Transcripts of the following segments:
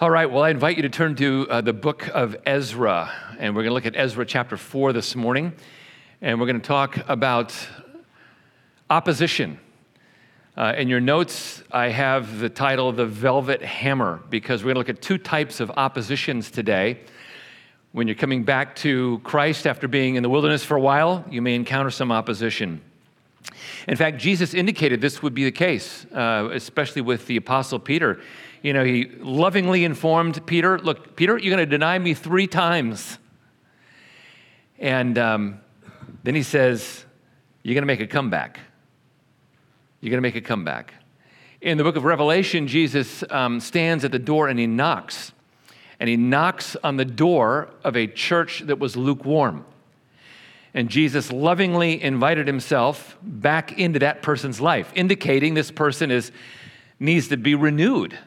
All right, well, I invite you to turn to uh, the book of Ezra, and we're going to look at Ezra chapter 4 this morning, and we're going to talk about opposition. Uh, in your notes, I have the title The Velvet Hammer, because we're going to look at two types of oppositions today. When you're coming back to Christ after being in the wilderness for a while, you may encounter some opposition. In fact, Jesus indicated this would be the case, uh, especially with the Apostle Peter you know, he lovingly informed Peter, Look, Peter, you're going to deny me three times. And um, then he says, You're going to make a comeback. You're going to make a comeback. In the book of Revelation, Jesus um, stands at the door and he knocks. And he knocks on the door of a church that was lukewarm. And Jesus lovingly invited himself back into that person's life, indicating this person is, needs to be renewed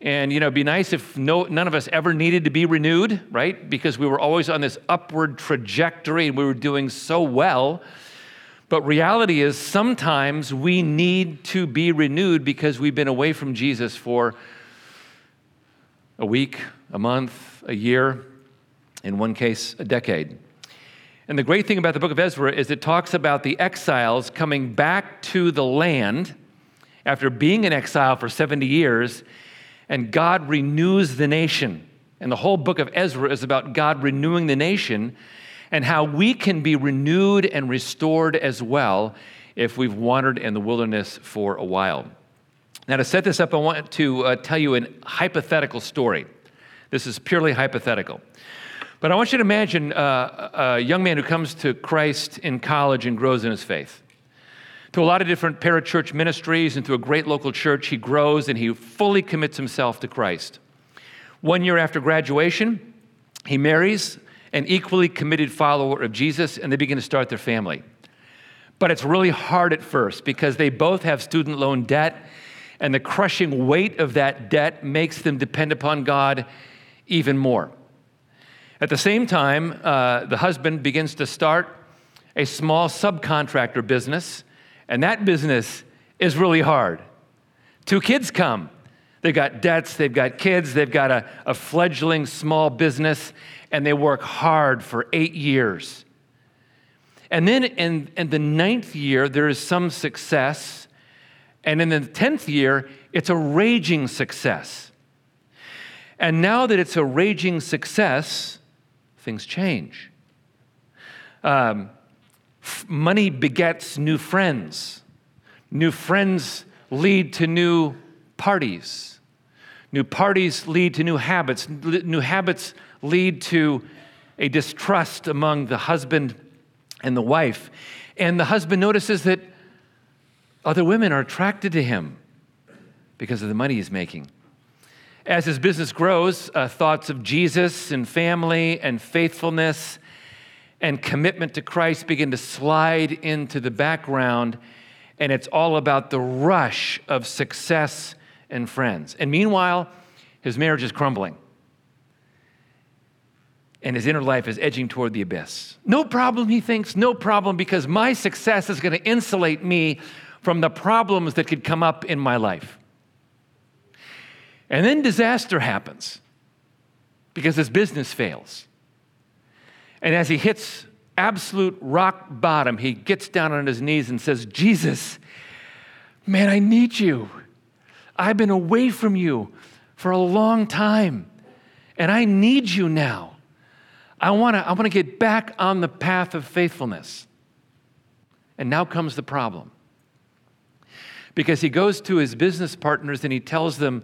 and, you know, it'd be nice if no, none of us ever needed to be renewed, right? Because we were always on this upward trajectory and we were doing so well. But reality is sometimes we need to be renewed because we've been away from Jesus for a week, a month, a year, in one case, a decade. And the great thing about the book of Ezra is it talks about the exiles coming back to the land after being in exile for 70 years and God renews the nation. And the whole book of Ezra is about God renewing the nation and how we can be renewed and restored as well if we've wandered in the wilderness for a while. Now, to set this up, I want to uh, tell you a hypothetical story. This is purely hypothetical. But I want you to imagine uh, a young man who comes to Christ in college and grows in his faith to a lot of different parachurch ministries and to a great local church. He grows and he fully commits himself to Christ. One year after graduation, he marries an equally committed follower of Jesus and they begin to start their family. But it's really hard at first because they both have student loan debt, and the crushing weight of that debt makes them depend upon God even more. At the same time, uh, the husband begins to start a small subcontractor business and that business is really hard. Two kids come. They've got debts, they've got kids, they've got a, a fledgling small business, and they work hard for eight years. And then in, in the ninth year, there is some success. And in the 10th year, it's a raging success. And now that it's a raging success, things change. Um, money begets new friends. New friends lead to new parties. New parties lead to new habits. New habits lead to a distrust among the husband and the wife. And the husband notices that other women are attracted to him because of the money he's making. As his business grows, uh, thoughts of Jesus and family and faithfulness and commitment to Christ begin to slide into the background, and it's all about the rush of success and friends. And meanwhile, his marriage is crumbling. And his inner life is edging toward the abyss. No problem, he thinks, no problem, because my success is going to insulate me from the problems that could come up in my life. And then disaster happens because his business fails. And as he hits absolute rock bottom, he gets down on his knees and says, Jesus, man, I need you. I've been away from you for a long time, and I need you now. I want to I wanna get back on the path of faithfulness. And now comes the problem. Because he goes to his business partners and he tells them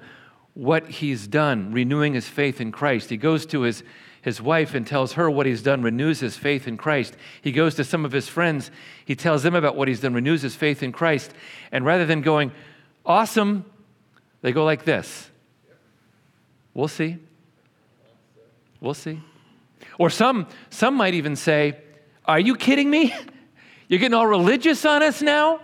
what he's done, renewing his faith in Christ. He goes to his his wife and tells her what he's done, renews his faith in Christ. He goes to some of his friends, he tells them about what he's done, renews his faith in Christ. And rather than going, awesome, they go like this We'll see. We'll see. Or some, some might even say, Are you kidding me? You're getting all religious on us now?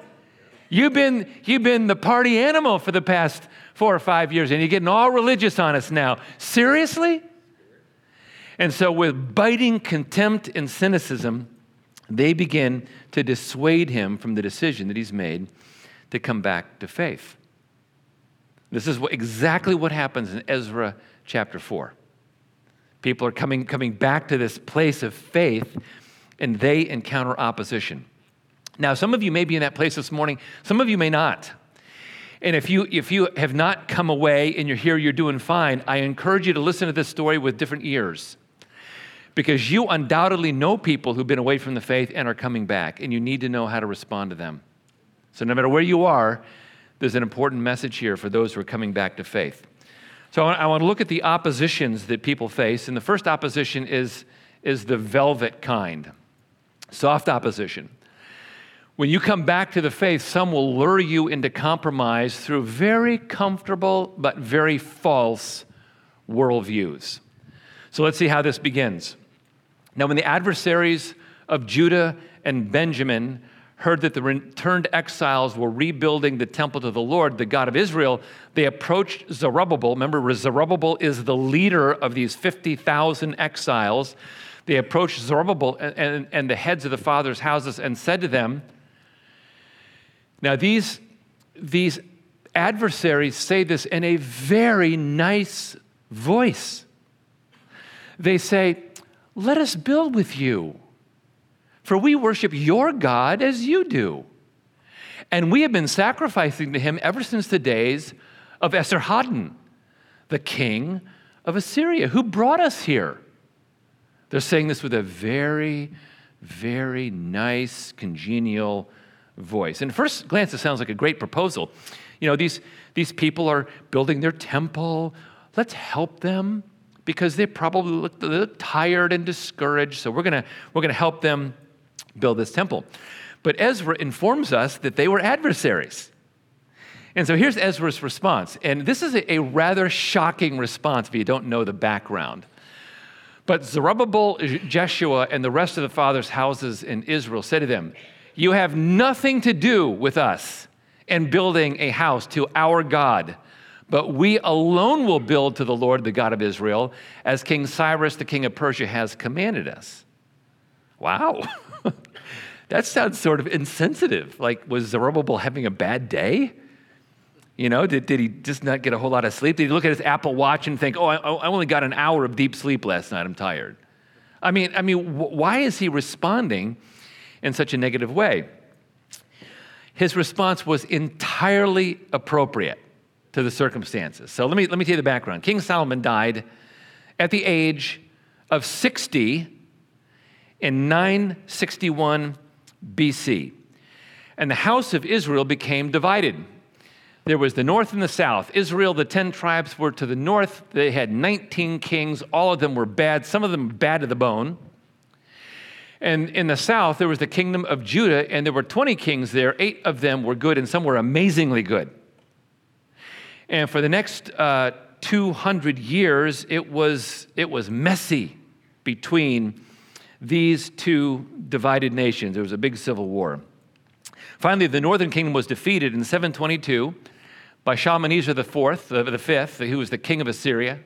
You've been, you've been the party animal for the past four or five years, and you're getting all religious on us now. Seriously? And so, with biting contempt and cynicism, they begin to dissuade him from the decision that he's made to come back to faith. This is what, exactly what happens in Ezra chapter 4. People are coming, coming back to this place of faith and they encounter opposition. Now, some of you may be in that place this morning, some of you may not. And if you, if you have not come away and you're here, you're doing fine, I encourage you to listen to this story with different ears. Because you undoubtedly know people who've been away from the faith and are coming back, and you need to know how to respond to them. So, no matter where you are, there's an important message here for those who are coming back to faith. So, I want to look at the oppositions that people face. And the first opposition is, is the velvet kind soft opposition. When you come back to the faith, some will lure you into compromise through very comfortable but very false worldviews. So let's see how this begins. Now, when the adversaries of Judah and Benjamin heard that the returned exiles were rebuilding the temple to the Lord, the God of Israel, they approached Zerubbabel. Remember, Zerubbabel is the leader of these 50,000 exiles. They approached Zerubbabel and, and, and the heads of the fathers' houses and said to them, now, these, these adversaries say this in a very nice voice. They say, Let us build with you, for we worship your God as you do. And we have been sacrificing to him ever since the days of Esarhaddon, the king of Assyria, who brought us here. They're saying this with a very, very nice, congenial voice. And at first glance, it sounds like a great proposal. You know, these, these people are building their temple. Let's help them because they probably look, look tired and discouraged. So we're going we're going to help them build this temple. But Ezra informs us that they were adversaries. And so here's Ezra's response. And this is a, a rather shocking response if you don't know the background. But Zerubbabel, Jeshua, and the rest of the fathers' houses in Israel said to them, you have nothing to do with us in building a house to our God, but we alone will build to the Lord, the God of Israel, as King Cyrus, the king of Persia, has commanded us. Wow. that sounds sort of insensitive. Like, was Zerubbabel having a bad day? You know, did, did he just not get a whole lot of sleep? Did he look at his Apple Watch and think, oh, I, I only got an hour of deep sleep last night, I'm tired? I mean, I mean, why is he responding in such a negative way. His response was entirely appropriate to the circumstances. So let me, let me tell you the background. King Solomon died at the age of 60 in 961 BC. And the house of Israel became divided. There was the north and the south. Israel, the 10 tribes were to the north. They had 19 kings. All of them were bad, some of them bad to the bone. And in the south, there was the kingdom of Judah, and there were 20 kings there. Eight of them were good, and some were amazingly good. And for the next uh, 200 years, it was, it was messy between these two divided nations. There was a big civil war. Finally, the northern kingdom was defeated in 722 by Shalmaneser IV, the, the fifth, who was the king of Assyria.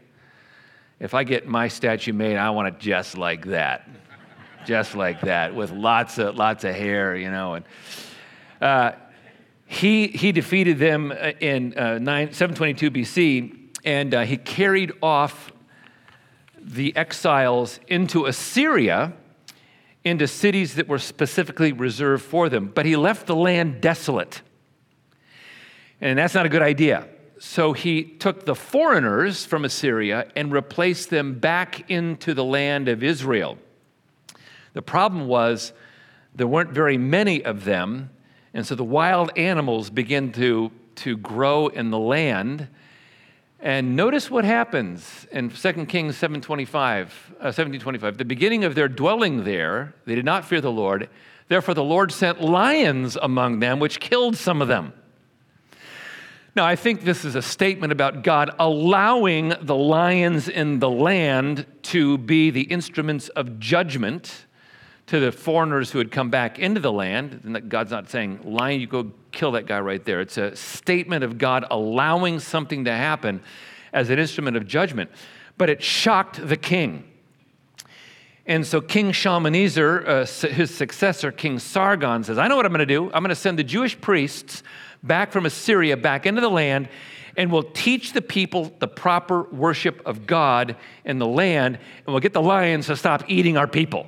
If I get my statue made, I want it just like that just like that, with lots of lots of hair, you know. And uh, he he defeated them in uh, 9, 722 BC, and uh, he carried off the exiles into Assyria, into cities that were specifically reserved for them. But he left the land desolate, and that's not a good idea. So he took the foreigners from Assyria and replaced them back into the land of Israel. The problem was there weren't very many of them, and so the wild animals begin to, to grow in the land. And notice what happens in 2 Kings 725, uh, 1725. The beginning of their dwelling there, they did not fear the Lord. Therefore, the Lord sent lions among them, which killed some of them. Now, I think this is a statement about God allowing the lions in the land to be the instruments of judgment to the foreigners who had come back into the land. And God's not saying, lion, you go kill that guy right there. It's a statement of God allowing something to happen as an instrument of judgment. But it shocked the king. And so King Shalmaneser, uh, his successor, King Sargon, says, I know what I'm going to do. I'm going to send the Jewish priests back from Assyria back into the land, and we'll teach the people the proper worship of God in the land, and we'll get the lions to stop eating our people.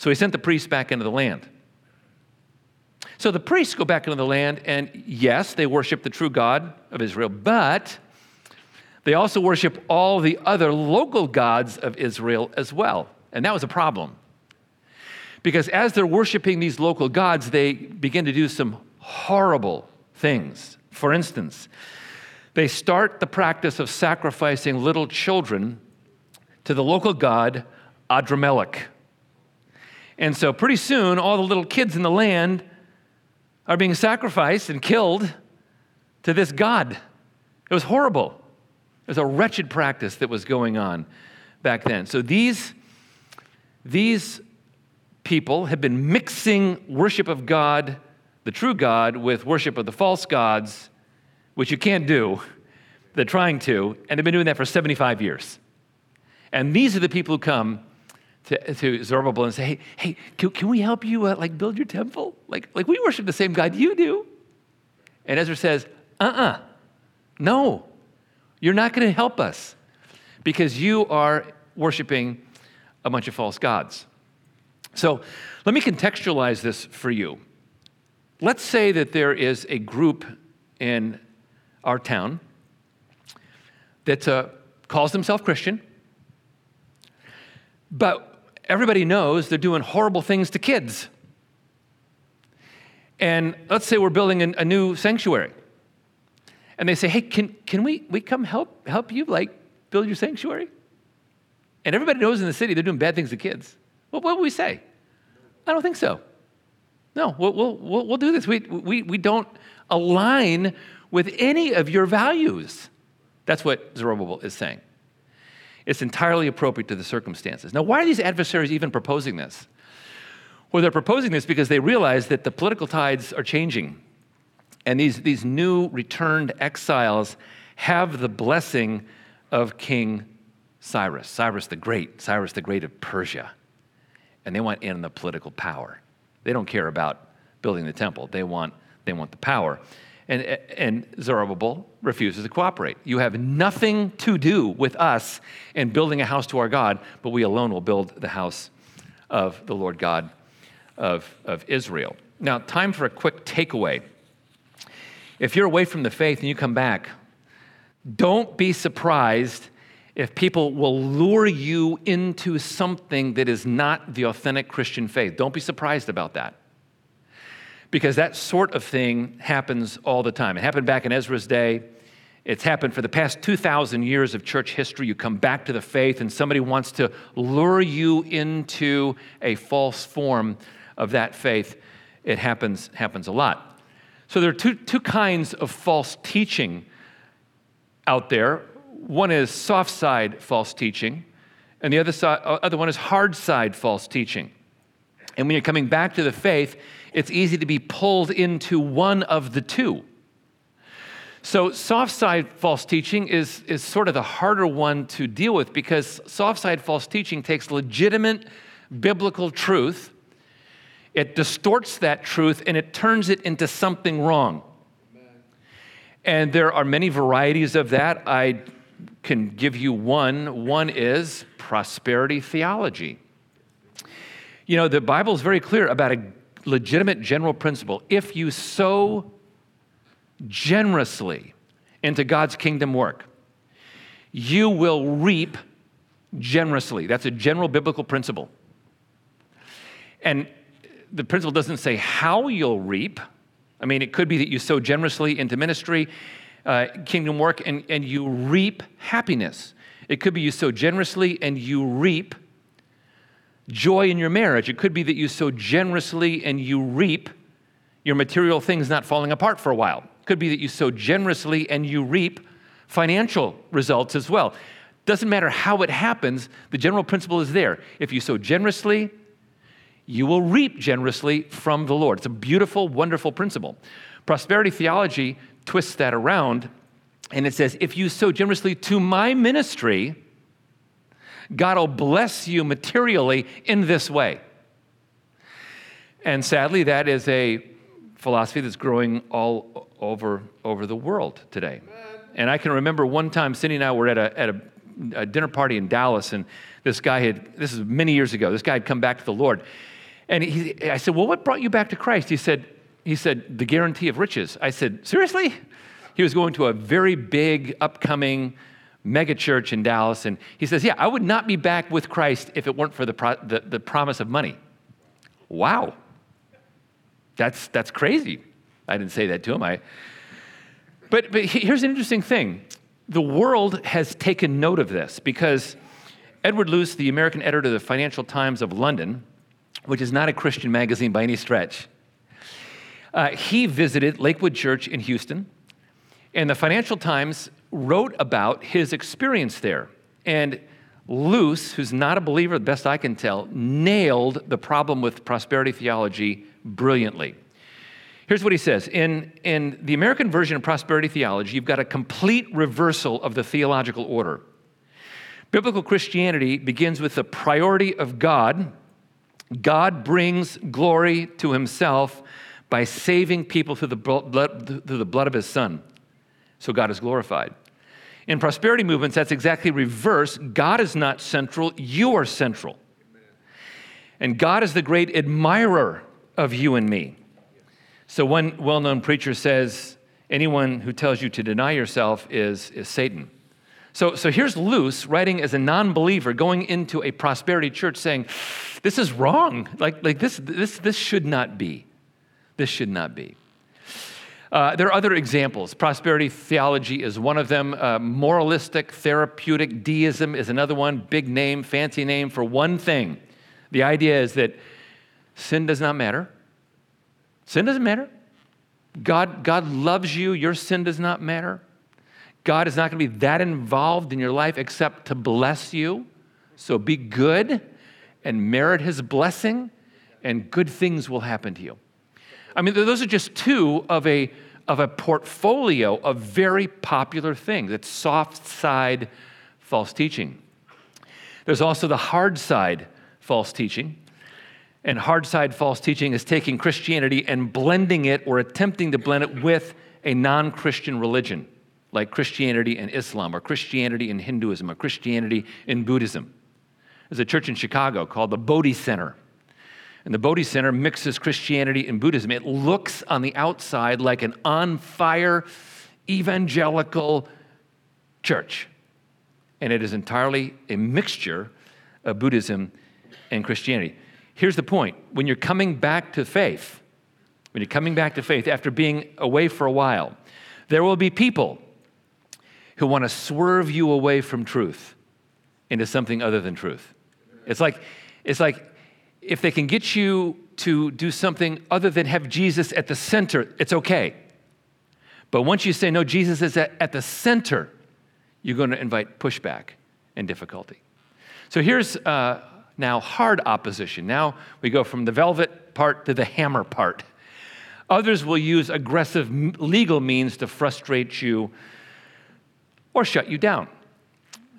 So he sent the priests back into the land. So the priests go back into the land, and yes, they worship the true God of Israel, but they also worship all the other local gods of Israel as well. And that was a problem. Because as they're worshiping these local gods, they begin to do some horrible things. For instance, they start the practice of sacrificing little children to the local god Adramelech. And so pretty soon, all the little kids in the land are being sacrificed and killed to this god. It was horrible. It was a wretched practice that was going on back then. So these, these people have been mixing worship of God, the true God, with worship of the false gods, which you can't do. They're trying to, and they've been doing that for 75 years. And these are the people who come to, to Zerubbabel and say, hey, hey can, can we help you uh, like build your temple? Like, like we worship the same God you do. And Ezra says, uh-uh, no, you're not going to help us because you are worshiping a bunch of false gods. So let me contextualize this for you. Let's say that there is a group in our town that uh, calls themselves Christian, but everybody knows they're doing horrible things to kids. And let's say we're building a, a new sanctuary. And they say, hey, can, can we, we come help, help you, like, build your sanctuary? And everybody knows in the city they're doing bad things to kids. Well, what would we say? I don't think so. No, we'll, we'll, we'll, we'll do this. We, we, we don't align with any of your values. That's what Zerubbabel is saying. It's entirely appropriate to the circumstances. Now, why are these adversaries even proposing this? Well, they're proposing this because they realize that the political tides are changing. And these, these new returned exiles have the blessing of King Cyrus, Cyrus the Great, Cyrus the Great of Persia and they want in on the political power. They don't care about building the temple. They want, they want the power. And, and Zerubbabel refuses to cooperate. You have nothing to do with us in building a house to our God, but we alone will build the house of the Lord God of, of Israel. Now, time for a quick takeaway. If you're away from the faith and you come back, don't be surprised if people will lure you into something that is not the authentic Christian faith. Don't be surprised about that. Because that sort of thing happens all the time. It happened back in Ezra's day. It's happened for the past 2,000 years of church history. You come back to the faith, and somebody wants to lure you into a false form of that faith. It happens, happens a lot. So there are two, two kinds of false teaching out there one is soft side false teaching, and the other, side, uh, other one is hard side false teaching. And when you're coming back to the faith, it's easy to be pulled into one of the two. So, soft side false teaching is, is sort of the harder one to deal with because soft side false teaching takes legitimate biblical truth, it distorts that truth, and it turns it into something wrong. And there are many varieties of that. I can give you one. One is prosperity theology. You know, the Bible is very clear about a legitimate general principle. If you sow generously into God's kingdom work, you will reap generously. That's a general biblical principle. And the principle doesn't say how you'll reap. I mean, it could be that you sow generously into ministry uh, kingdom work and, and you reap happiness. It could be you sow generously and you reap joy in your marriage. It could be that you sow generously and you reap your material things not falling apart for a while. It could be that you sow generously and you reap financial results as well. Doesn't matter how it happens, the general principle is there. If you sow generously, you will reap generously from the Lord. It's a beautiful, wonderful principle. Prosperity theology twists that around and it says, If you sow generously to my ministry, God will bless you materially in this way. And sadly, that is a philosophy that's growing all over, over the world today. And I can remember one time Cindy and I were at a, at a, a dinner party in Dallas, and this guy had, this is many years ago, this guy had come back to the Lord. And he, I said, Well, what brought you back to Christ? He said, he said, The guarantee of riches. I said, Seriously? He was going to a very big, upcoming mega church in Dallas. And he says, Yeah, I would not be back with Christ if it weren't for the, pro- the, the promise of money. Wow. That's, that's crazy. I didn't say that to him. I, but, but here's an interesting thing the world has taken note of this because Edward Luce, the American editor of the Financial Times of London, which is not a Christian magazine by any stretch, uh, he visited Lakewood Church in Houston, and the Financial Times wrote about his experience there. And Luce, who's not a believer, the best I can tell, nailed the problem with prosperity theology brilliantly. Here's what he says in, in the American version of prosperity theology, you've got a complete reversal of the theological order. Biblical Christianity begins with the priority of God. God brings glory to himself by saving people through the blood, through the blood of his son. So God is glorified. In prosperity movements, that's exactly reverse. God is not central, you are central. And God is the great admirer of you and me. So, one well known preacher says, anyone who tells you to deny yourself is, is Satan. So, so here's Luce writing as a non believer going into a prosperity church saying, This is wrong. Like, like this, this, this should not be. This should not be. Uh, there are other examples. Prosperity theology is one of them. Uh, moralistic, therapeutic deism is another one. Big name, fancy name for one thing. The idea is that sin does not matter. Sin doesn't matter. God, God loves you. Your sin does not matter. God is not going to be that involved in your life except to bless you. So be good and merit his blessing, and good things will happen to you. I mean, those are just two of a, of a portfolio of very popular things. It's soft side false teaching. There's also the hard side false teaching. And hard side false teaching is taking Christianity and blending it or attempting to blend it with a non Christian religion, like Christianity and Islam, or Christianity and Hinduism, or Christianity and Buddhism. There's a church in Chicago called the Bodhi Center. And the Bodhi Center mixes Christianity and Buddhism. It looks on the outside like an on fire evangelical church. And it is entirely a mixture of Buddhism and Christianity. Here's the point when you're coming back to faith, when you're coming back to faith after being away for a while, there will be people who want to swerve you away from truth into something other than truth. It's like, it's like if they can get you to do something other than have Jesus at the center, it's okay. But once you say, no, Jesus is at, at the center, you're going to invite pushback and difficulty. So here's uh, now hard opposition. Now we go from the velvet part to the hammer part. Others will use aggressive legal means to frustrate you or shut you down.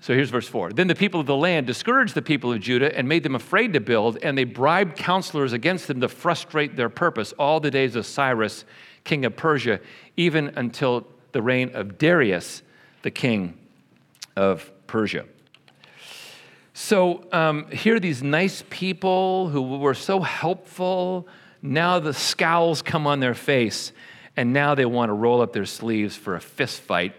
So here's verse 4. Then the people of the land discouraged the people of Judah and made them afraid to build, and they bribed counselors against them to frustrate their purpose all the days of Cyrus, king of Persia, even until the reign of Darius, the king of Persia. So um, here are these nice people who were so helpful. Now the scowls come on their face, and now they want to roll up their sleeves for a fist fight.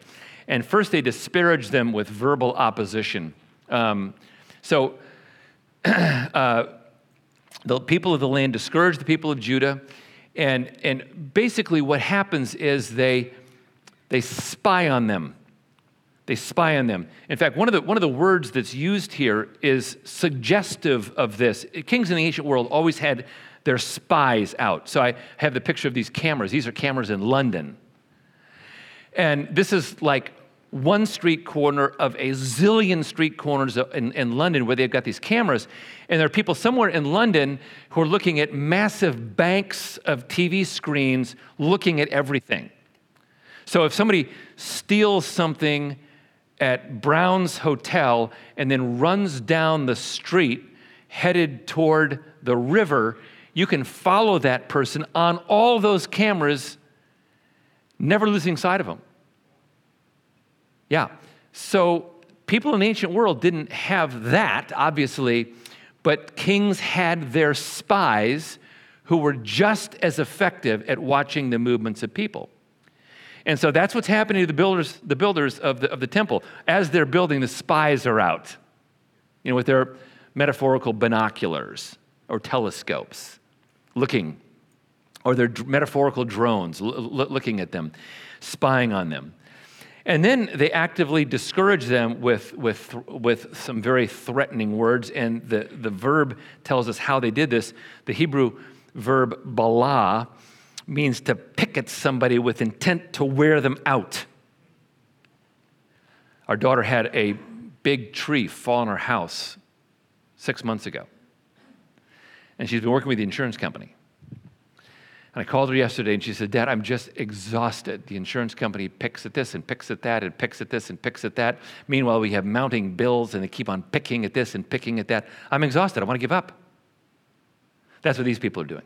And first, they disparage them with verbal opposition. Um, so uh, the people of the land discourage the people of Judah. And, and basically, what happens is they, they spy on them. They spy on them. In fact, one of, the, one of the words that's used here is suggestive of this. Kings in the ancient world always had their spies out. So I have the picture of these cameras. These are cameras in London. And this is like one street corner of a zillion street corners in, in, London where they've got these cameras. And there are people somewhere in London who are looking at massive banks of TV screens looking at everything. So if somebody steals something at Brown's Hotel and then runs down the street headed toward the river, you can follow that person on all those cameras, never losing sight of them. Yeah. So people in the ancient world didn't have that, obviously, but kings had their spies who were just as effective at watching the movements of people. And so that's what's happening to the builders, the builders of, the, of the temple. As they're building, the spies are out, you know, with their metaphorical binoculars or telescopes looking, or their metaphorical drones looking at them, spying on them. And then they actively discourage them with, with, with some very threatening words. And the, the verb tells us how they did this. The Hebrew verb bala means to pick at somebody with intent to wear them out. Our daughter had a big tree fall on her house six months ago. And she's been working with the insurance company. And I called her yesterday and she said, Dad, I'm just exhausted. The insurance company picks at this and picks at that and picks at this and picks at that. Meanwhile, we have mounting bills and they keep on picking at this and picking at that. I'm exhausted. I want to give up. That's what these people are doing.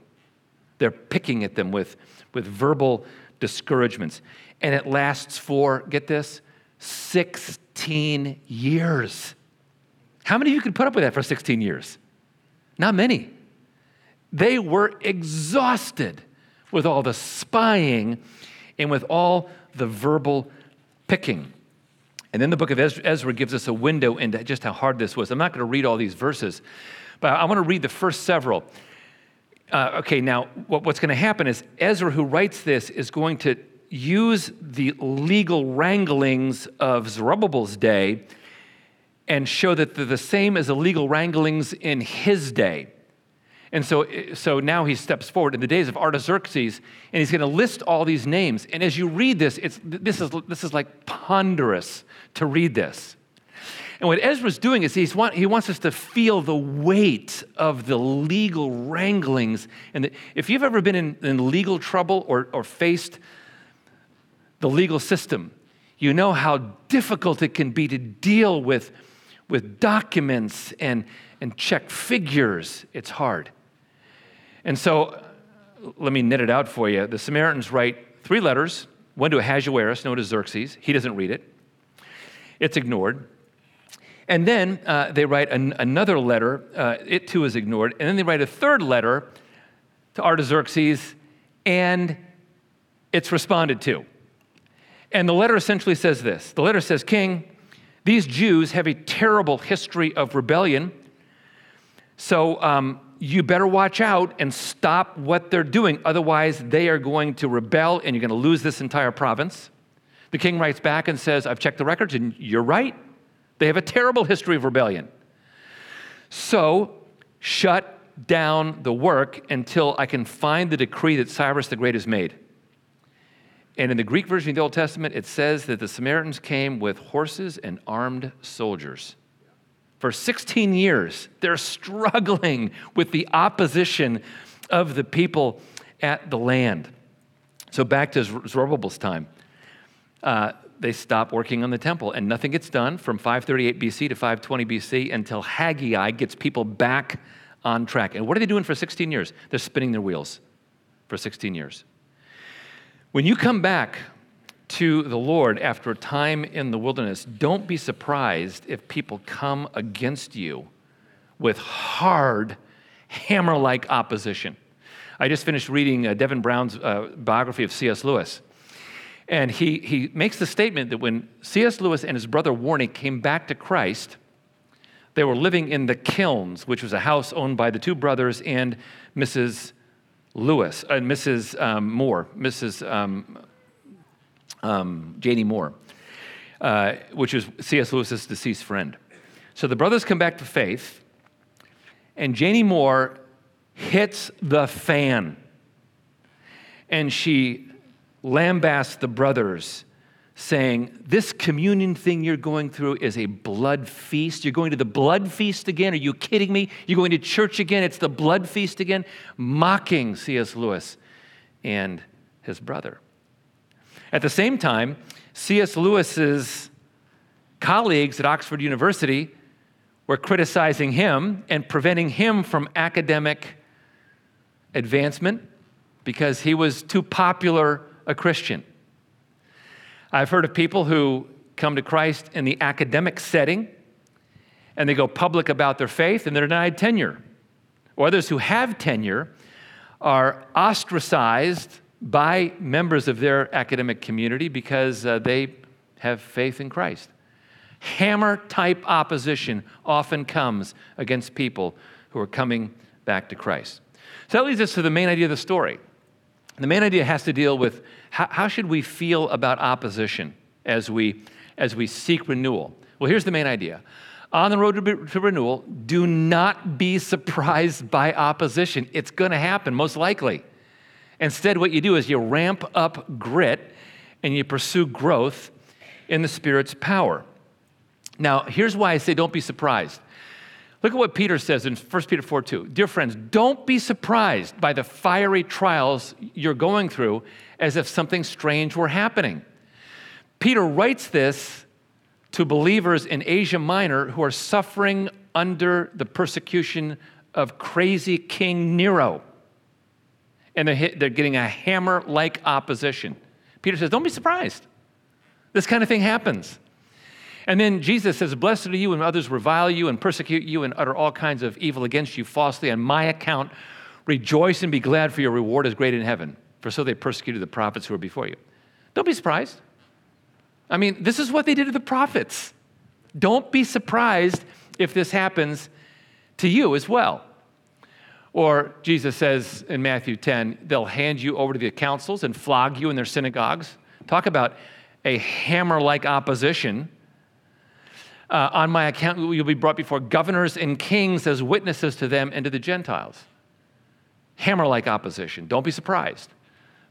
They're picking at them with, with verbal discouragements. And it lasts for, get this, 16 years. How many of you could put up with that for 16 years? Not many. They were exhausted with all the spying and with all the verbal picking. And then the book of Ezra gives us a window into just how hard this was. I'm not going to read all these verses, but I want to read the first several. Uh, okay, now what, what's going to happen is Ezra, who writes this, is going to use the legal wranglings of Zerubbabel's day and show that they're the same as the legal wranglings in his day. And so, eh, so now he steps forward in the days of Artaxerxes, and he's going to list all these names. And as you read this, it's, this, is, this is like ponderous to read this. And what Ezra's doing is he's want, he wants us to feel the weight of the legal wranglings. And the, if you've ever been in, in legal trouble or, or faced the legal system, you know how difficult it can be to deal with, with documents and, and check figures. It's hard. And so let me knit it out for you. The Samaritans write three letters, one to Ahasuerus, known as Xerxes. He doesn't read it, it's ignored. And then uh, they write an, another letter, uh, it too is ignored. And then they write a third letter to Artaxerxes, and it's responded to. And the letter essentially says this The letter says, King, these Jews have a terrible history of rebellion. So um, you better watch out and stop what they're doing. Otherwise, they are going to rebel and you're going to lose this entire province. The king writes back and says, I've checked the records and you're right. They have a terrible history of rebellion. So, shut down the work until I can find the decree that Cyrus the Great has made. And in the Greek version of the Old Testament, it says that the Samaritans came with horses and armed soldiers. For 16 years, they're struggling with the opposition of the people at the land. So, back to Zerubbabel's time. Uh, they stop working on the temple, and nothing gets done from 538 BC to 520 BC until Haggai gets people back on track. And what are they doing for 16 years? They're spinning their wheels for 16 years. When you come back to the Lord after a time in the wilderness, don't be surprised if people come against you with hard, hammer like opposition. I just finished reading uh, Devin Brown's uh, biography of C.S. Lewis. And he, he makes the statement that when C.S. Lewis and his brother Warnie came back to Christ, they were living in the Kilns, which was a house owned by the two brothers and Mrs. Lewis, and uh, Mrs. Um, Moore, Mrs. Um, um, Janie Moore, uh, which was C.S. Lewis's deceased friend. So the brothers come back to faith, and Janie Moore hits the fan. And she lambasts the brothers, saying, This communion thing you're going through is a blood feast. You're going to the blood feast again? Are you kidding me? You're going to church again? It's the blood feast again? Mocking C.S. Lewis and his brother. At the same time, C.S. Lewis's colleagues at Oxford University were criticizing him and preventing him from academic advancement because he was too popular a Christian. I've heard of people who come to Christ in the academic setting and they go public about their faith and they're denied tenure. Or others who have tenure are ostracized by members of their academic community because uh, they have faith in Christ. Hammer type opposition often comes against people who are coming back to Christ. So that leads us to the main idea of the story. The main idea has to deal with how, how should we feel about opposition as we, as we seek renewal. Well, here's the main idea. On the road to, to renewal, do not be surprised by opposition. It's going to happen, most likely. Instead, what you do is you ramp up grit and you pursue growth in the Spirit's power. Now, here's why I say don't be surprised. Look at what Peter says in 1 Peter 4 2. Dear friends, don't be surprised by the fiery trials you're going through as if something strange were happening. Peter writes this to believers in Asia Minor who are suffering under the persecution of crazy King Nero. And they're, hit, they're getting a hammer like opposition. Peter says, Don't be surprised. This kind of thing happens. And then Jesus says, Blessed are you when others revile you and persecute you and utter all kinds of evil against you falsely on my account. Rejoice and be glad, for your reward is great in heaven. For so they persecuted the prophets who were before you. Don't be surprised. I mean, this is what they did to the prophets. Don't be surprised if this happens to you as well. Or Jesus says in Matthew 10, they'll hand you over to the councils and flog you in their synagogues. Talk about a hammer like opposition. Uh, on my account, you'll be brought before governors and kings as witnesses to them and to the Gentiles. Hammer like opposition. Don't be surprised.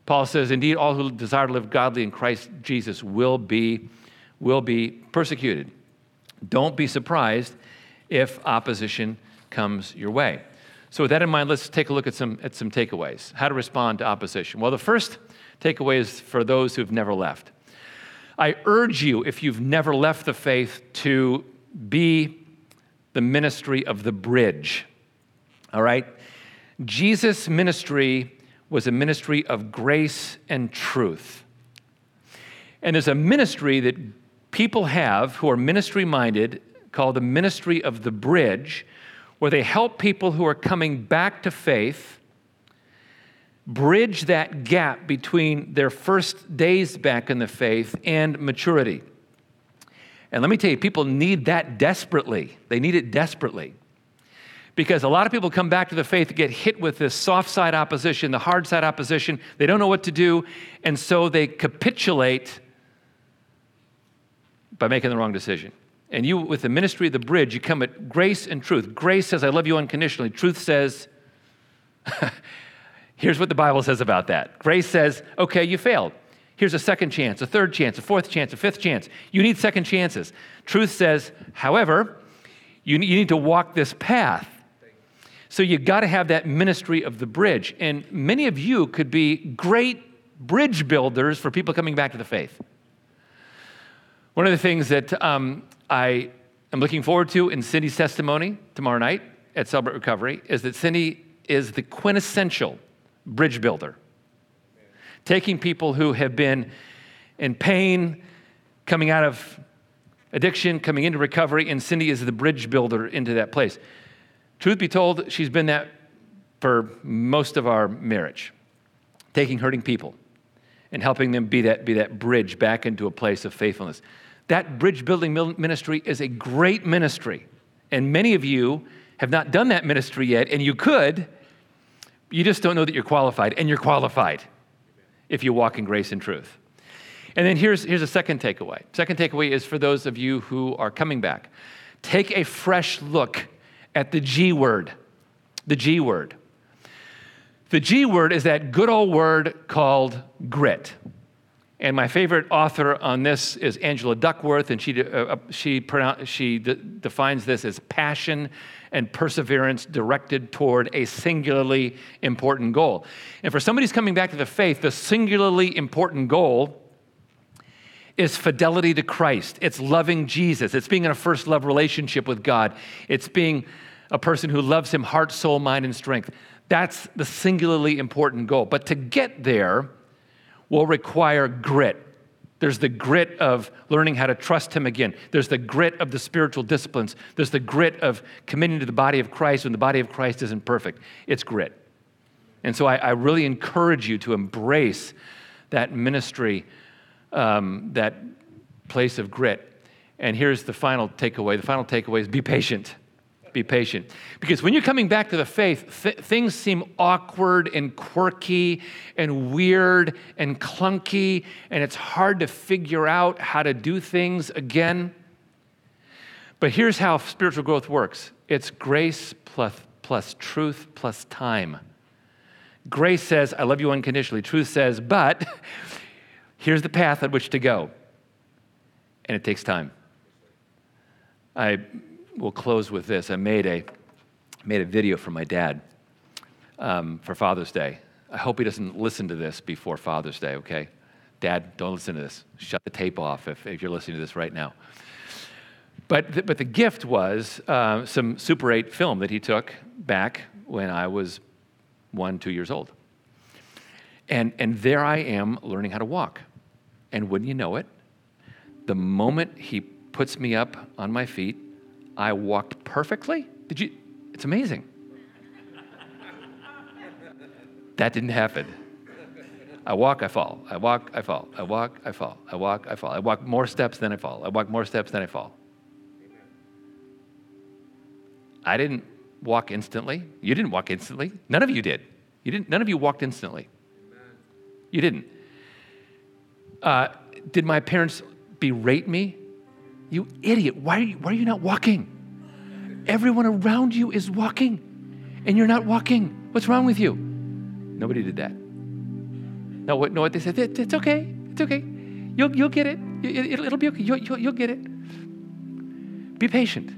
Paul says, Indeed, all who desire to live godly in Christ Jesus will be, will be persecuted. Don't be surprised if opposition comes your way. So, with that in mind, let's take a look at some, at some takeaways. How to respond to opposition. Well, the first takeaway is for those who've never left. I urge you, if you've never left the faith, to be the ministry of the bridge. All right? Jesus' ministry was a ministry of grace and truth. And there's a ministry that people have who are ministry minded called the ministry of the bridge, where they help people who are coming back to faith bridge that gap between their first days back in the faith and maturity. And let me tell you, people need that desperately. They need it desperately because a lot of people come back to the faith get hit with this soft side opposition, the hard side opposition. They don't know what to do, and so they capitulate by making the wrong decision. And you, with the ministry of the bridge, you come at grace and truth. Grace says, I love you unconditionally. Truth says, here's what the Bible says about that. Grace says, okay, you failed. Here's a second chance, a third chance, a fourth chance, a fifth chance. You need second chances. Truth says, however, you need to walk this path. So you've got to have that ministry of the bridge. And many of you could be great bridge builders for people coming back to the faith. One of the things that um, I am looking forward to in Cindy's testimony tomorrow night at Celebrate Recovery is that Cindy is the quintessential bridge builder. Taking people who have been in pain, coming out of addiction, coming into recovery, and Cindy is the bridge builder into that place. Truth be told, she's been that for most of our marriage, taking hurting people and helping them be that, be that bridge back into a place of faithfulness. That bridge building ministry is a great ministry. And many of you have not done that ministry yet, and you could. You just don't know that you're qualified, and you're qualified if you walk in grace and truth. And then here's, here's a second takeaway. Second takeaway is for those of you who are coming back. Take a fresh look at the G word. The G word. The G word is that good old word called grit. And my favorite author on this is Angela Duckworth, and she, uh, uh she, pronoun- she de- defines this as passion and perseverance directed toward a singularly important goal. And for somebody who's coming back to the faith, the singularly important goal is fidelity to Christ. It's loving Jesus. It's being in a first love relationship with God. It's being a person who loves him heart, soul, mind, and strength. That's the singularly important goal. But to get there will require grit. There's the grit of learning how to trust Him again. There's the grit of the spiritual disciplines. There's the grit of committing to the body of Christ when the body of Christ isn't perfect. It's grit. And so I, I really encourage you to embrace that ministry, um, that place of grit. And here's the final takeaway the final takeaway is be patient be patient. Because when you're coming back to the faith, th- things seem awkward and quirky and weird and clunky, and it's hard to figure out how to do things again. But here's how spiritual growth works it's grace plus, plus truth plus time. Grace says, I love you unconditionally. Truth says, but here's the path at which to go. And it takes time. I we'll close with this. I made a, made a video for my dad um, for Father's Day. I hope he doesn't listen to this before Father's Day, okay? Dad, don't listen to this. Shut the tape off if, if you're listening to this right now. But the, but the gift was uh, some Super 8 film that he took back when I was one, two years old. And, and there I am learning how to walk. And wouldn't you know it, the moment he puts me up on my feet I walked perfectly? Did you? It's amazing. that didn't happen. I walk, I fall. I walk, I fall. I walk, I fall. I walk, I fall. I walk more steps than I fall. I walk more steps than I fall. I didn't walk instantly. You didn't walk instantly. None of you did. You didn't, none of you walked instantly. You didn't. Uh, did my parents berate me? You idiot. Why are you, why are you not walking? Everyone around you is walking, and you're not walking. What's wrong with you? Nobody did that. No, what, no, what they said, it's okay. It's okay. You'll, you'll get it. it will be okay. You'll, you'll, you'll get it. Be patient.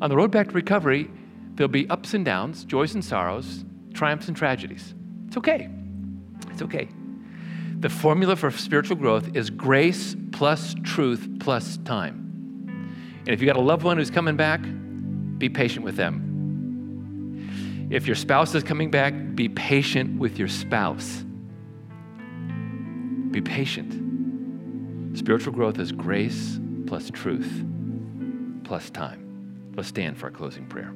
On the road back to recovery, there'll be ups and downs, joys and sorrows, triumphs and tragedies. It's okay. It's okay. The formula for spiritual growth is grace plus truth plus time. And if you got a loved one who's coming back, be patient with them. If your spouse is coming back, be patient with your spouse. Be patient. Spiritual growth is grace plus truth plus time. Let's stand for our closing prayer.